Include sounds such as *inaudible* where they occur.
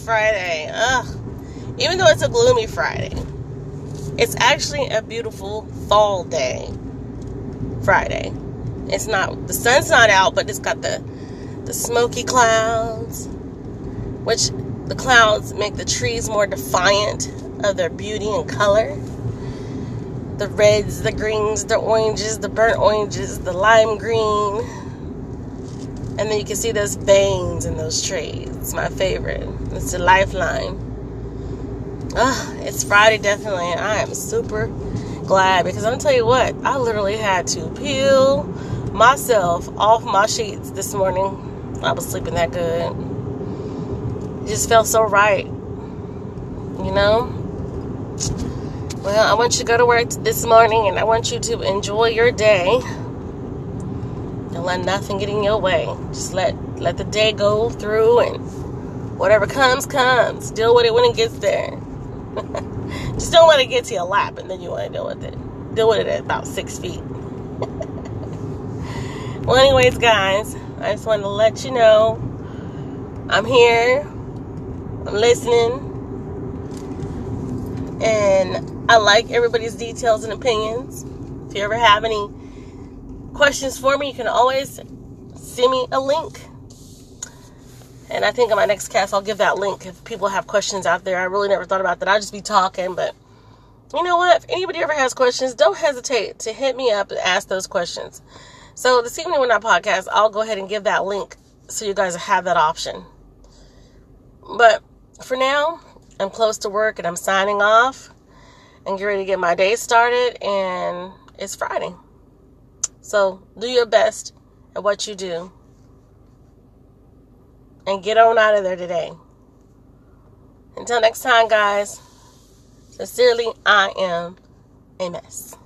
Friday. Ugh. Even though it's a gloomy Friday, it's actually a beautiful fall day. Friday. It's not the sun's not out, but it's got the the smoky clouds, which the clouds make the trees more defiant of their beauty and color. The reds, the greens, the oranges, the burnt oranges, the lime green. And then you can see those veins in those trees. It's my favorite. It's a lifeline. Ah, it's Friday definitely. I am super glad because I'm gonna tell you what, I literally had to peel myself off my sheets this morning. I was sleeping that good. It just felt so right. You know? Well, I want you to go to work this morning and I want you to enjoy your day. Don't let nothing get in your way. Just let let the day go through and whatever comes, comes. Deal with it when it gets there. *laughs* Just don't let it get to your lap and then you want to deal with it. Deal with it at about six feet. *laughs* well, anyways, guys, I just wanted to let you know I'm here. I'm listening. And I like everybody's details and opinions. If you ever have any questions for me, you can always send me a link. And I think in my next cast, I'll give that link if people have questions out there. I really never thought about that. I'll just be talking, but you know what? If anybody ever has questions, don't hesitate to hit me up and ask those questions. So this evening when I podcast, I'll go ahead and give that link so you guys have that option. But for now, I'm close to work and I'm signing off and get ready to get my day started and it's Friday. So do your best at what you do. And get on out of there today. Until next time, guys. Sincerely, I am a mess.